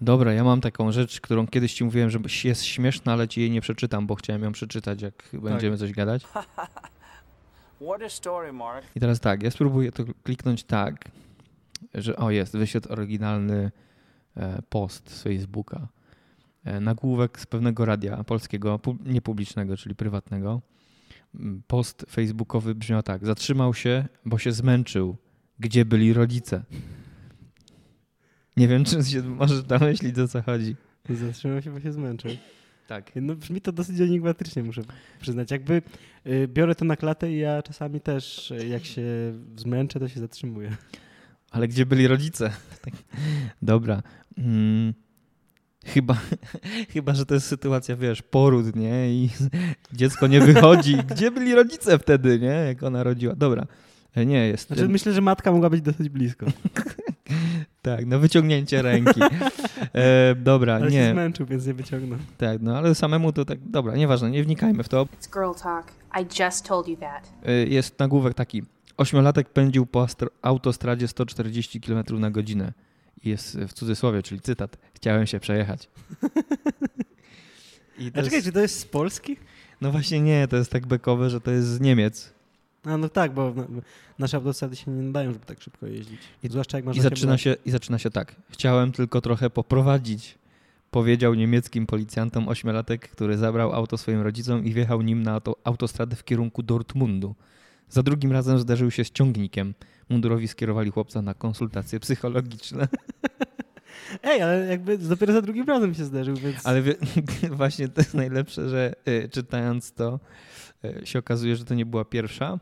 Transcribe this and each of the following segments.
Dobra, ja mam taką rzecz, którą kiedyś ci mówiłem, że jest śmieszna, ale ci jej nie przeczytam, bo chciałem ją przeczytać, jak będziemy coś gadać. What a story, Mark. I teraz tak, ja spróbuję to kliknąć tak, że o jest, wyszedł oryginalny e, post z Facebooka. E, nagłówek z pewnego radia polskiego, pu- niepublicznego, czyli prywatnego. Mm, Post facebookowy brzmiał tak. Zatrzymał się, bo się zmęczył. Gdzie byli rodzice? Nie wiem, czy się możesz domyślić, o co chodzi. Zatrzymał się, bo się zmęczył. Tak. No brzmi to dosyć enigmatycznie, muszę przyznać. Jakby y, biorę to na klatę i ja czasami też, y, jak się zmęczę, to się zatrzymuję. Ale gdzie byli rodzice? Tak. Dobra. Mm, chyba, chyba, że to jest sytuacja, wiesz, poród, nie? I dziecko nie wychodzi. Gdzie byli rodzice wtedy, nie? Jak ona rodziła. Dobra. E, Nie, jest. Znaczy, myślę, że matka mogła być dosyć blisko. Tak, no wyciągnięcie ręki. E, dobra, Ale się nie. zmęczył, więc nie wyciągnął. Tak, no ale samemu to tak. Dobra, nieważne, nie wnikajmy w to. It's girl talk. I just told you that. E, jest nagłówek taki. Ośmiolatek pędził po autostradzie 140 km na godzinę. I Jest w cudzysłowie, czyli cytat. Chciałem się przejechać. I A czekaj, jest, czy to jest z Polski? no właśnie nie, to jest tak bekowe, że to jest z Niemiec. A no tak, bo nasze autostrady się nie nadają, żeby tak szybko jeździć. I- Zwłaszcza jak masz I na zaczyna, się, I zaczyna się tak. Chciałem tylko trochę poprowadzić. Powiedział niemieckim policjantom ośmiolatek, który zabrał auto swoim rodzicom i wjechał nim na auto, autostradę w kierunku Dortmundu. Za drugim razem zderzył się z ciągnikiem. Mundurowi skierowali chłopca na konsultacje psychologiczne. Ej, ale jakby dopiero za drugim razem się zderzył, więc... Ale wie, właśnie to jest najlepsze, że y, czytając to y, się okazuje, że to nie była pierwsza.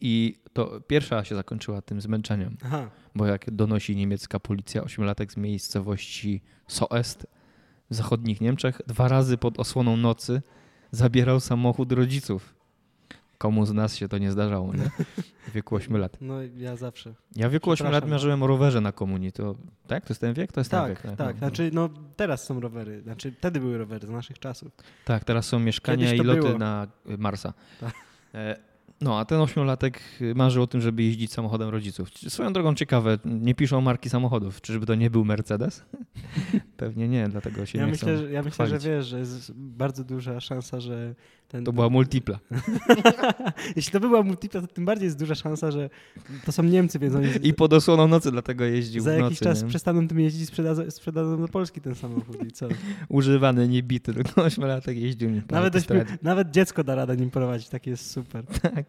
I to pierwsza się zakończyła tym zmęczeniem. Aha. Bo jak donosi niemiecka policja, ośmiolatek z miejscowości Soest w zachodnich Niemczech dwa razy pod osłoną nocy zabierał samochód rodziców. Komu z nas się to nie zdarzało, nie? W wieku 8 lat. No ja zawsze. Ja w wieku 8 lat Przepraszam. marzyłem o rowerze na komunii. To, tak? To jest ten wiek? To jest ten Tak, wiek. tak. no. Znaczy, no teraz są rowery. Znaczy, wtedy były rowery z naszych czasów. Tak, teraz są mieszkania i loty było. na Marsa. Tak. E, No, a ten ośmiolatek y, marzy o tym, żeby jeździć samochodem rodziców. Swoją drogą ciekawe, nie piszą marki samochodów. Czyżby to nie był Mercedes? Pewnie nie, dlatego się Ja nie myślę, że, ja myślę, że wiesz, że jest bardzo duża szansa, że ten... To była multipla. Jeśli to by była multipla, to tym bardziej jest duża szansa, że to są Niemcy, więc oni I pod osłoną nocy dlatego jeździł za jakiś nocy. czas nie? przestaną tym jeździć i sprzedadzą, sprzedadzą do Polski ten samochód i co? Używany, nie bity, tylko ośmiolatek jeździł nim Nawet, ośmiu, nawet dziecko da radę nim prowadzić, tak jest super. Tak.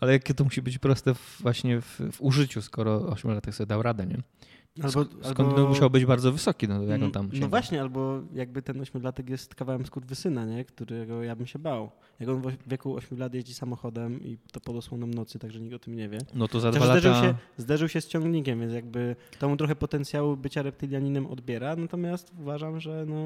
Ale jakie to musi być proste właśnie w, w użyciu, skoro ośmiolatek sobie dał radę, nie? Albo, Sk- Skąd on musiał być bardzo wysoki, no jak on tam No sięgał? właśnie, albo jakby ten ośmiolatek jest kawałem skurwysyna, nie? Którego ja bym się bał. Jak on w wieku 8 lat jeździ samochodem i to pod osłoną nocy, także nikt o tym nie wie. No to za Też dwa zderzył, lata... się, zderzył się z ciągnikiem, więc jakby to mu trochę potencjału bycia reptylianinem odbiera, natomiast uważam, że no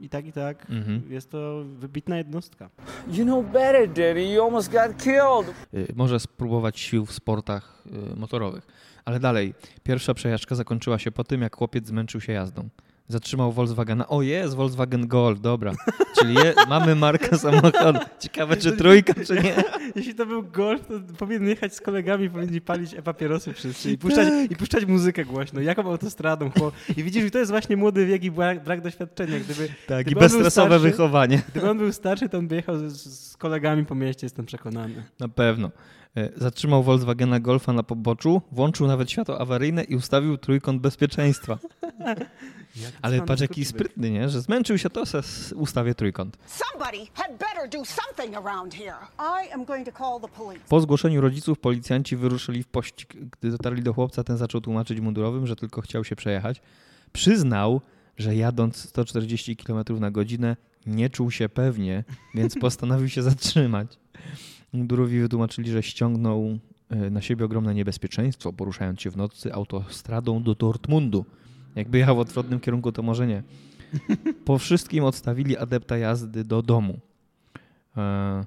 i tak, i tak Mhm. jest to wybitna jednostka. You know better, Daddy. You almost got killed. y, może spróbować sił w sportach y, motorowych. Ale dalej, pierwsza przejażdżka zakończyła się po tym, jak chłopiec zmęczył się jazdą. Zatrzymał Volkswagena. O, jest Volkswagen Golf, dobra. Czyli je, mamy markę samochodu. Ciekawe, czy trójka, czy nie. Jeśli to był golf, to powinien jechać z kolegami, powinni palić e-papierosy wszyscy i puszczać, i puszczać muzykę głośno. Jaką autostradą? chłop- I widzisz, to jest właśnie młody wiek i brak, brak doświadczenia. Gdyby, Tak, i Gdyby był bezstresowe starszy- wychowanie. gdyby on był starszy, to on by jechał z, z kolegami po mieście, jestem przekonany. Na pewno. E, Zatrzymał Volkswagena Golfa na poboczu, włączył nawet światło awaryjne i ustawił trójkąt bezpieczeństwa. Ale patrz jaki sprytny, nie? Że zmęczył się, to se ustawię trójkąt. Po zgłoszeniu rodziców policjanci wyruszyli w pościg. Gdy dotarli do chłopca, ten zaczął tłumaczyć mundurowym, że tylko chciał się przejechać. Przyznał, że jadąc 140 km na godzinę nie czuł się pewnie, więc postanowił się zatrzymać. Mundurowi wytłumaczyli, że ściągnął e, na siebie ogromne niebezpieczeństwo, poruszając się w nocy autostradą do Dortmundu. Jakby jechał w odwrotnym kierunku, to może nie. Po wszystkim odstawili adepta jazdy do domu. E,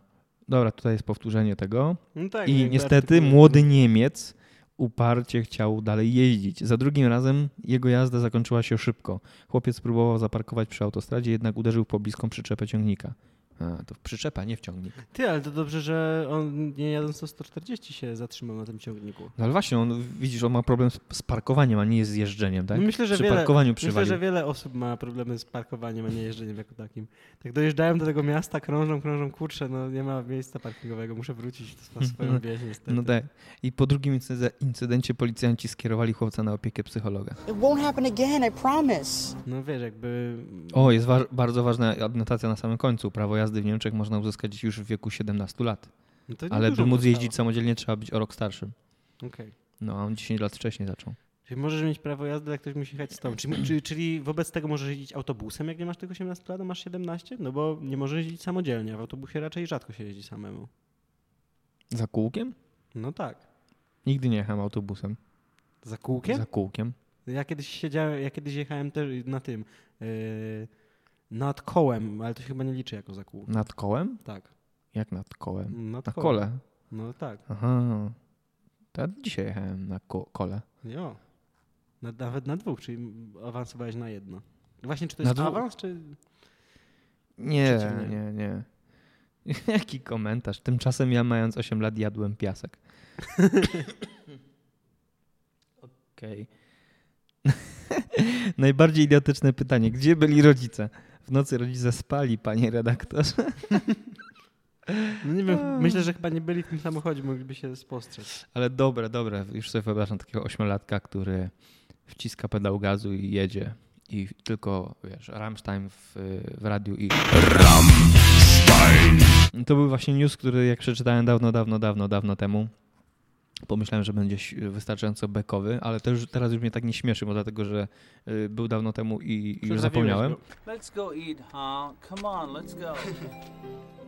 dobra, tutaj jest powtórzenie tego. No tak, I niestety młody Niemiec uparcie chciał dalej jeździć. Za drugim razem jego jazda zakończyła się szybko. Chłopiec próbował zaparkować przy autostradzie, jednak uderzył w pobliską przyczepę ciągnika. A, to w przyczepa, nie w ciągnik. Ty, ale to dobrze, że on nie jadąc to 140 się zatrzymał na tym ciągniku. No ale właśnie, on, widzisz, on ma problem z, parkowaniem, a nie z jeżdżeniem, tak? No myślę, że Przy wiele, parkowaniu myślę, że wiele osób ma problemy z parkowaniem, a nie jeżdżeniem jako takim. Tak dojeżdżają do tego miasta, krążą, krążą, kurczę, no nie ma miejsca parkingowego, muszę wrócić na swoją wieś niestety. No tak. I po drugim incyde- incydencie policjanci skierowali chłopca na opiekę psychologa. It won't happen again, I promise. No wiesz, jakby... O, jest wa- bardzo ważna adnotacja na samym końcu. Prawo jazdy w Niemczech można uzyskać już w wieku 17 lat. No Ale by móc zostało. jeździć samodzielnie trzeba być o rok starszym. Okej. No, a on 10 lat wcześniej zaczął. Czyli możesz mieć prawo jazdy, jak ktoś musi jechać z tobą. Czyli, czyli, czyli wobec tego możesz jeździć autobusem, jak nie masz tych 18 lat, a masz 17? No bo nie możesz jeździć samodzielnie, a w autobusie raczej rzadko się jeździ samemu. Za kółkiem? No tak. Nigdy nie jechałem autobusem. Za kółkiem? Za kółkiem. Ja kiedyś siedziałem, ja kiedyś jechałem też na tym, yy, nad kołem, ale to się chyba nie liczy jako za kół. Nad kołem? Tak. Jak nad kołem? Nad Na kołem. kole. No tak. Aha. To ja dzisiaj jechałem na ko- kole. Jo. Na, nawet na dwóch, czyli awansowałeś na jedno. Właśnie, czy to Na jest dwóch. awans, czy... Nie, Przeciwnie. nie, nie. Jaki komentarz? Tymczasem ja mając 8 lat jadłem piasek. Okej. Najbardziej idiotyczne pytanie. Gdzie byli rodzice? W nocy rodzice spali, panie redaktorze. No nie wiem, myślę, że chyba nie byli w tym samochodzie, mogliby się spostrzec. Ale dobre, dobre. Już sobie wyobrażam takiego ośmiolatka, który wciska pedał gazu i jedzie. I tylko, wiesz, Rammstein w, w radiu i... Rammstein! To był właśnie news, który jak przeczytałem dawno, dawno, dawno, dawno temu, pomyślałem, że będzie wystarczająco bekowy, ale już, teraz już mnie tak nie śmieszy, bo dlatego, że y, był dawno temu i, i już zapomniałem. Let's go eat, huh? Come on, let's go.